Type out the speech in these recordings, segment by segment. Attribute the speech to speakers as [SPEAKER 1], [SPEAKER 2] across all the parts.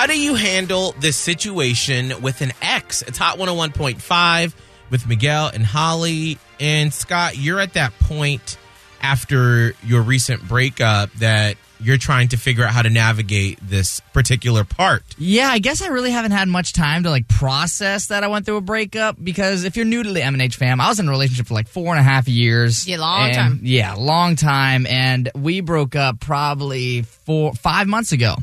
[SPEAKER 1] How do you handle this situation with an ex? It's Hot 101.5 with Miguel and Holly. And Scott, you're at that point after your recent breakup that you're trying to figure out how to navigate this particular part.
[SPEAKER 2] Yeah, I guess I really haven't had much time to like process that I went through a breakup because if you're new to the MNH fam, I was in a relationship for like four and a half years.
[SPEAKER 3] Yeah, long
[SPEAKER 2] And-
[SPEAKER 3] time.
[SPEAKER 2] Yeah, long time, and we broke up probably four five months ago.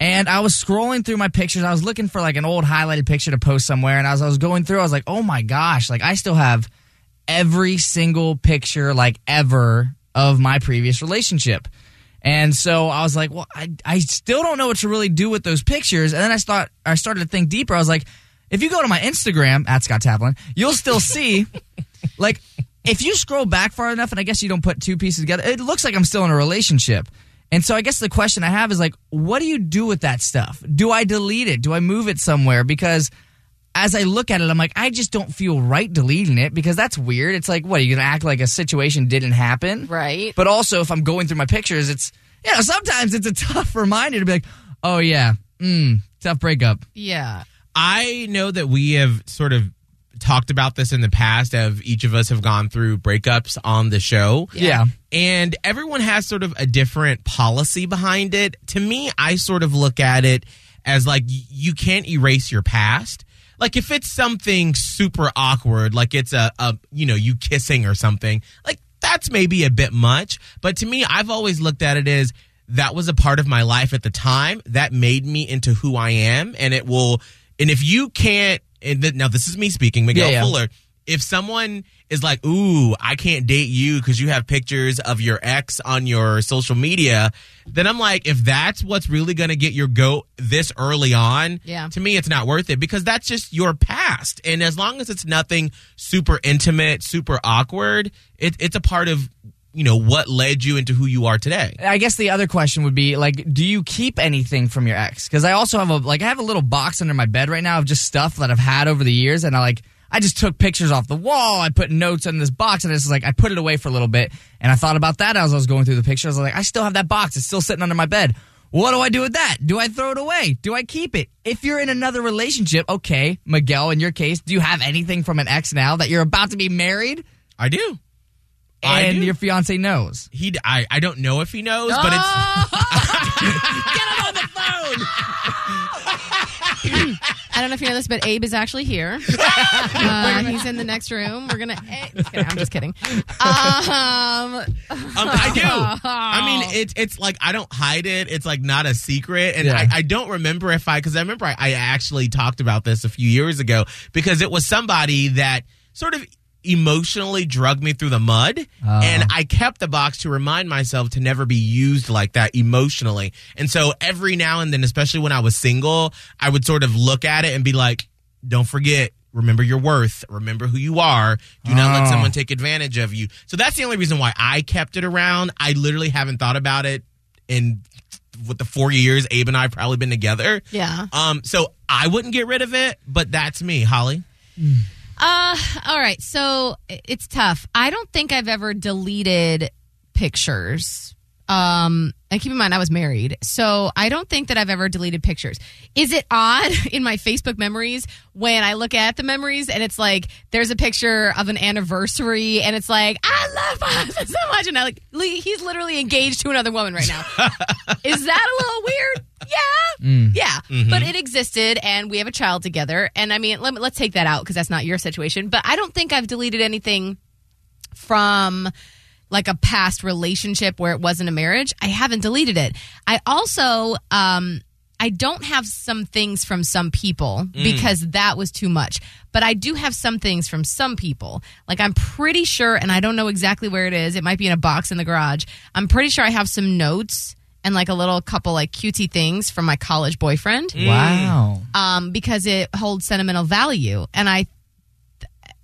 [SPEAKER 2] And I was scrolling through my pictures. I was looking for like an old highlighted picture to post somewhere. And as I was going through, I was like, oh my gosh, like I still have every single picture like ever of my previous relationship. And so I was like, well, I, I still don't know what to really do with those pictures. And then I thought I started to think deeper. I was like, if you go to my Instagram at Scott Taplin, you'll still see like if you scroll back far enough, and I guess you don't put two pieces together, it looks like I'm still in a relationship. And so I guess the question I have is like, what do you do with that stuff? Do I delete it? Do I move it somewhere? Because as I look at it, I'm like, I just don't feel right deleting it because that's weird. It's like, what, are you going to act like a situation didn't happen?
[SPEAKER 3] Right.
[SPEAKER 2] But also, if I'm going through my pictures, it's, you know, sometimes it's a tough reminder to be like, oh, yeah, mm, tough breakup.
[SPEAKER 3] Yeah.
[SPEAKER 1] I know that we have sort of talked about this in the past of each of us have gone through breakups on the show.
[SPEAKER 2] Yeah.
[SPEAKER 1] And everyone has sort of a different policy behind it. To me, I sort of look at it as like you can't erase your past. Like if it's something super awkward, like it's a, a you know, you kissing or something, like that's maybe a bit much. But to me, I've always looked at it as that was a part of my life at the time that made me into who I am. And it will, and if you can't, th- now this is me speaking, Miguel
[SPEAKER 2] Yeah, yeah.
[SPEAKER 1] Fuller if someone is like, "Ooh, I can't date you because you have pictures of your ex on your social media," then I'm like, if that's what's really going to get your goat this early on,
[SPEAKER 3] Yeah.
[SPEAKER 1] to me, it's not worth it because that's just your past. And as long as it's nothing super intimate, super awkward, it, it's a part of you know what led you into who you are today.
[SPEAKER 2] I guess the other question would be like, do you keep anything from your ex? Because I also have a like I have a little box under my bed right now of just stuff that I've had over the years, and I like I just took pictures off the wall. I put notes in this box, and it's like I put it away for a little bit, and I thought about that as I was going through the pictures. I was like, I still have that box. It's still sitting under my bed. What do I do with that? Do I throw it away? Do I keep it? If you're in another relationship, okay, Miguel, in your case, do you have anything from an ex now that you're about to be married
[SPEAKER 1] I do. I
[SPEAKER 2] and your fiance knows?
[SPEAKER 1] He, I, I don't know if he knows, but it's. Get him on the phone.
[SPEAKER 3] I don't know if you know this, but Abe is actually here. Uh, he's in the next room. We're gonna. eh, just kidding, I'm just kidding. Um,
[SPEAKER 1] Um, I do. I mean, it's it's like I don't hide it. It's like not a secret, and
[SPEAKER 2] Yeah.
[SPEAKER 1] I, I don't remember if I because I remember I, I actually talked about this a few years ago because it was somebody that sort of emotionally drug me through the mud uh-huh. and I kept the box to remind myself to never be used like that emotionally. And so every now and then, especially when I was single, I would sort of look at it and be like, don't forget, remember your worth, remember who you are. Do not let
[SPEAKER 2] Oh.
[SPEAKER 1] someone take advantage of you. So that's the only reason why I kept it around. I literally haven't thought about it in with the four years Abe and I have probably been together.
[SPEAKER 3] yeah.
[SPEAKER 1] Um, so I wouldn't get rid of it, but that's me, Holly. Hmm.
[SPEAKER 3] Uh, all right. So it's tough. I don't think I've ever deleted pictures. Um, and keep in mind, I was married, so I don't think that I've ever deleted pictures. Is it odd in my Facebook memories when I look at the memories and it's like there's a picture of an anniversary and it's like I love my husband so much, and I like he's literally engaged to another woman right now. Is that a little weird? Yeah, mm. yeah. Mm-hmm. But it existed, and we have a child together. And I mean, let me, let's take that out because that's not your situation. But I don't think I've deleted anything from like a past relationship where it wasn't a marriage. I haven't deleted it. I also um I don't have some things from some people mm. because that was too much. But I do have some things from some people. Like I'm pretty sure and I don't know exactly where it is. It might be in a box in the garage. I'm pretty sure I have some notes and like a little couple like cutesy things from my college boyfriend
[SPEAKER 2] Wow.
[SPEAKER 3] um, because it holds sentimental value. And I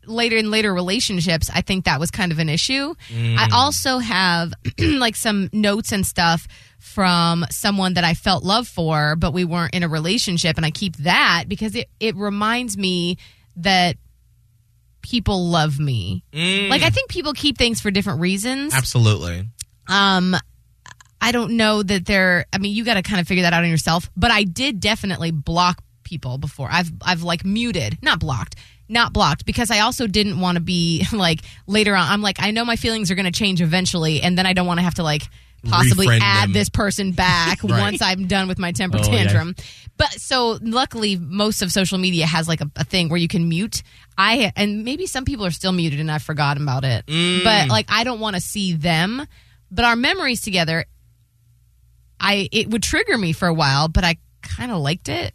[SPEAKER 3] later in later relationships, I think that was kind of an issue. I also have like some notes and stuff from someone that I felt love for, but we weren't in a relationship, and I keep that because it it reminds me that people love me. Like I think people keep things for different reasons.
[SPEAKER 1] Absolutely.
[SPEAKER 3] Um, I don't know that they're. I mean, you got to kind of figure that out on yourself. But I did definitely block people before. I've I've like muted, not blocked, not blocked, because I also didn't want to be like later on. I'm like, I know my feelings are going to change eventually, and then I don't want to have to like possibly
[SPEAKER 1] Refriend
[SPEAKER 3] add
[SPEAKER 1] them.
[SPEAKER 3] this person back
[SPEAKER 1] Right.
[SPEAKER 3] once I'm done with my temper
[SPEAKER 2] Oh, yeah.
[SPEAKER 3] tantrum. But so luckily, most of social media has like a, a thing where you can mute. I and maybe some people are still muted, and I've forgotten about it.
[SPEAKER 1] Mm.
[SPEAKER 3] But like, I don't want to see them. But our memories together, I it would trigger me for a while, but I kind of liked it.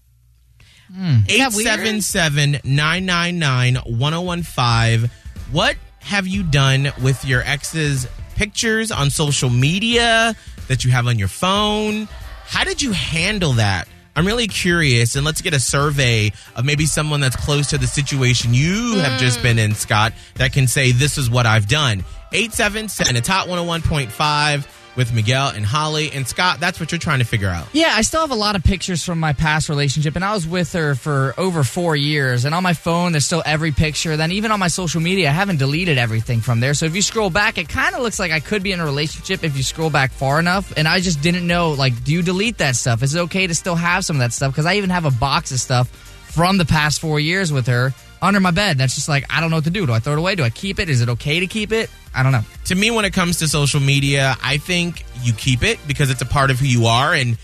[SPEAKER 3] Hmm. that weird?
[SPEAKER 1] 877 999 1015. What have you done with your ex's pictures on social media that you have on your phone? How did you handle that? I'm really curious, and let's get a survey of maybe someone that's close to the situation you have just mm. been in, Scott, that can say, This is what I've done. 877 it's Hot 101.5 with Miguel and Holly. And Scott, that's what you're trying to figure out.
[SPEAKER 2] Yeah, I still have a lot of pictures from my past relationship, and I was with her for over four years. And on my phone, there's still every picture. Then even on my social media, I haven't deleted everything from there. So if you scroll back, it kind of looks like I could be in a relationship if you scroll back far enough. And I just didn't know, like, do you delete that stuff? Is it okay to still have some of that stuff? Because I even have a box of stuff from the past four years with her under my bed. That's just like I don't know what to do. Do I throw it away? Do I keep it? Is it okay to keep it? I don't know.
[SPEAKER 1] to me when it comes to social media i think you keep it because it's a part of who you are and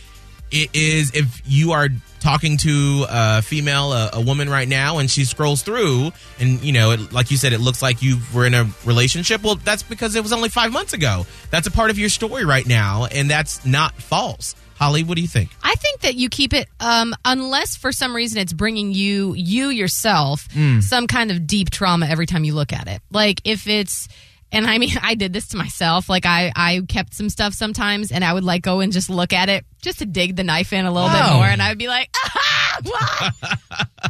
[SPEAKER 1] it is if you are talking to a female a, a woman right now and she scrolls through and you know it, like you said it looks like you were in a relationship well that's because it was only five months ago that's a part of your story right now and that's not false holly what do you think
[SPEAKER 3] I think that you keep it um, unless for some reason it's bringing you you yourself some kind of deep trauma every time you look at it. Like if it's and I mean I did this to myself. Like I I kept some stuff sometimes and I would like go and just look at it just to dig the knife in a little bit more and I would be like ah, why?"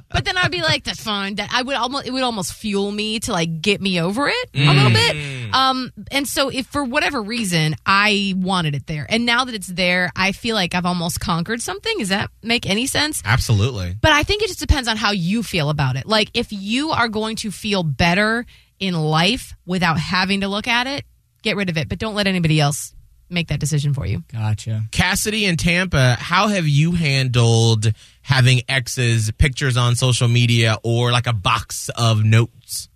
[SPEAKER 3] but then I'd be like that's fine. That I would almost it would almost fuel me to like get me over it a little bit. Um and so if for whatever reason I wanted it there and now that it's there I feel like I've almost conquered something. Does that make any sense?
[SPEAKER 1] absolutely
[SPEAKER 3] But I think it just depends on how you feel about it. Like if you are going to feel better in life without having to look at it, get rid of it. But don't let anybody else make that decision for you.
[SPEAKER 2] Gotcha.
[SPEAKER 1] Cassidy in Tampa, how have you handled having exes pictures on social media or like a box of notes?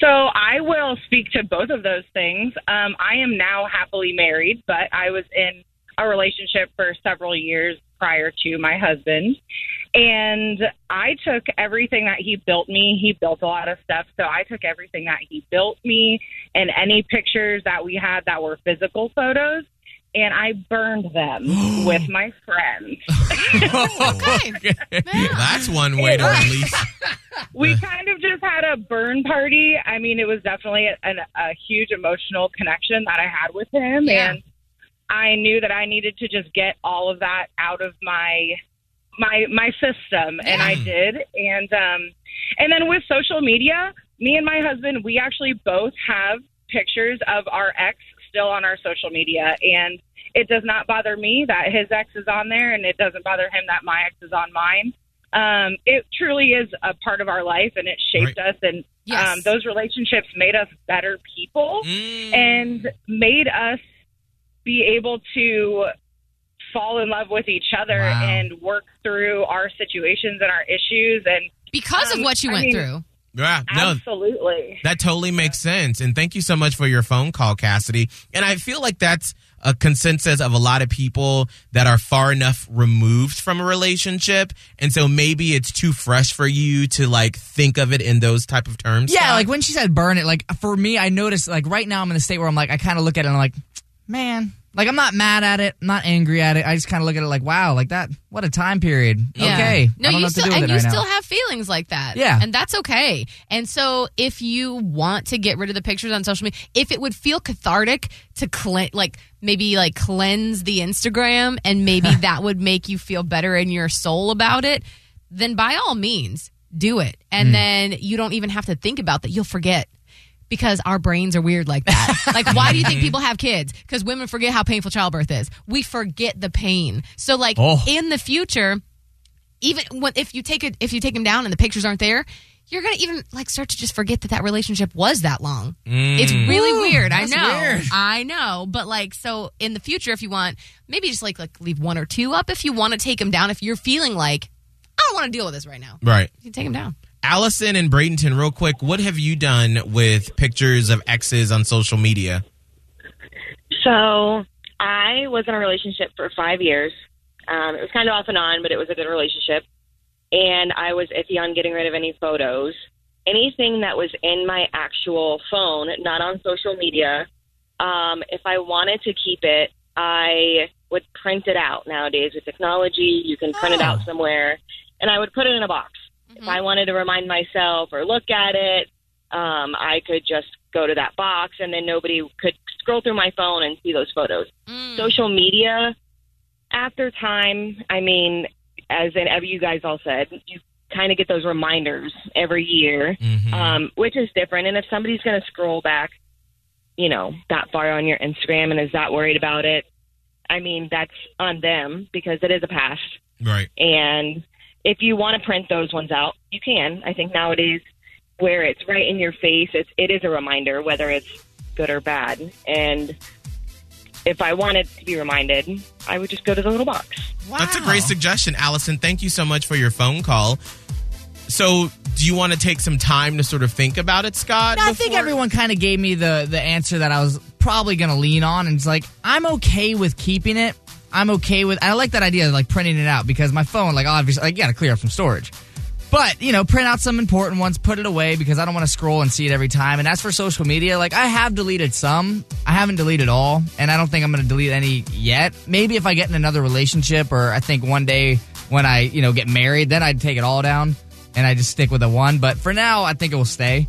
[SPEAKER 4] So I will speak to both of those things. Um, I am now happily married, but I was in a relationship for several years prior to my husband. And I took everything that he built me. He built a lot of stuff. So I took everything that he built me and any pictures that we had that were physical photos and I burned them with my friends.
[SPEAKER 3] Okay.
[SPEAKER 1] That's one way to release.
[SPEAKER 4] we kind of just had a burn party. I mean, it was definitely a, an, a huge emotional connection that I had with him,
[SPEAKER 3] Yeah.
[SPEAKER 4] and I knew that I needed to just get all of that out of my my my system, and I did. And um, and then with social media, me and my husband, we actually both have pictures of our ex still on our social media, and it does not bother me that his ex is on there, and it doesn't bother him that my ex is on mine. Um, it truly is a part of our life, and it shaped us, and
[SPEAKER 3] Yes.
[SPEAKER 4] um, those relationships made us better people
[SPEAKER 1] Mm.
[SPEAKER 4] and made us be able to fall in love with each other
[SPEAKER 2] Wow.
[SPEAKER 4] and work through our situations and our issues and
[SPEAKER 3] Because of
[SPEAKER 4] Um,
[SPEAKER 3] what you
[SPEAKER 4] I
[SPEAKER 3] went
[SPEAKER 4] mean-
[SPEAKER 3] through.
[SPEAKER 1] Yeah, no,
[SPEAKER 4] absolutely
[SPEAKER 1] that totally makes sense. And thank you so much for your phone call, Cassidy. And I feel like that's a consensus of a lot of people that are far enough removed from a relationship. And so maybe it's too fresh for you to like think of it in those type of terms.
[SPEAKER 2] Yeah,
[SPEAKER 1] Scott.
[SPEAKER 2] like when she said burn it, like for me, I noticed like right now I'm in the state where I'm like, I kind of look at it and I'm like, man, Like I'm not mad at it, I'm not angry at it. I just kind of look at it like, wow, like that. What a time period.
[SPEAKER 3] Yeah.
[SPEAKER 2] Okay,
[SPEAKER 3] No,
[SPEAKER 2] I don't know
[SPEAKER 3] you still
[SPEAKER 2] to do with
[SPEAKER 3] and you
[SPEAKER 2] right
[SPEAKER 3] still
[SPEAKER 2] now.
[SPEAKER 3] have feelings like that.
[SPEAKER 2] Yeah.
[SPEAKER 3] and that's okay. And so, if you want to get rid of the pictures on social media, if it would feel cathartic to cle- like maybe like cleanse the Instagram, and maybe that would make you feel better in your soul about it, then by all means do it. And
[SPEAKER 2] Hmm.
[SPEAKER 3] then you don't even have to think about that. You'll forget. Because our brains are weird like that. like, why do you think mm-hmm. people have kids? Because women forget how painful childbirth is. We forget the pain. So, like,
[SPEAKER 2] Oh.
[SPEAKER 3] in the future, even when if you take it if you take them down and the pictures aren't there you're gonna even like start to just forget that that relationship was that long it's mm. really weird i know
[SPEAKER 2] weird.
[SPEAKER 3] i know but like so in the future if you want maybe just like like leave one or two up if you want to take them down if you're feeling like i don't want to deal with this right now
[SPEAKER 1] Right.
[SPEAKER 3] you can take them down
[SPEAKER 1] Allison and Bradenton, real quick, what have you done with pictures of exes on social media?
[SPEAKER 5] So I was in a relationship for five years. Um, it was kind of off and on, but it was a good relationship. And I was iffy on getting rid of any photos. Anything that was in my actual phone, not on social media, um, if I wanted to keep it, I would print it out. Nowadays, with technology, you can print it out somewhere, and I would put it in a box. If I wanted to remind myself or look at it, um, I could just go to that box, and then nobody could scroll through my phone and see those photos. Social media, after time, I mean, as in, as you guys all said, you kind of get those reminders every year, um, which is different. And if somebody's going to scroll back, you know, that far on your Instagram and is that worried about it, I mean, that's on them because it is a past.
[SPEAKER 1] Right.
[SPEAKER 5] And if you want to print those ones out, you can. I think nowadays, where it's right in your face, it's, it is a reminder, whether it's good or bad. And if I wanted to be reminded, I would just go to the little box.
[SPEAKER 1] That's a great suggestion, Allison. Thank you so much for your phone call. So, do you want to take some time to sort of think about it, Scott?
[SPEAKER 2] I think everyone kind of gave me the the answer that I was probably going to lean on, and it's like I'm okay with keeping it. I'm okay with. I like that idea of like printing it out because my phone, like obviously, I got to clear up some storage. But you know, print out some important ones, put it away because I don't want to scroll and see it every time. And as for social media, like I have deleted some, I haven't deleted all, and I don't think I'm going to delete any yet. Maybe if I get in another relationship, or I think one day when I you know get married, then I'd take it all down and I just stick with the one. But for now, I think it will stay.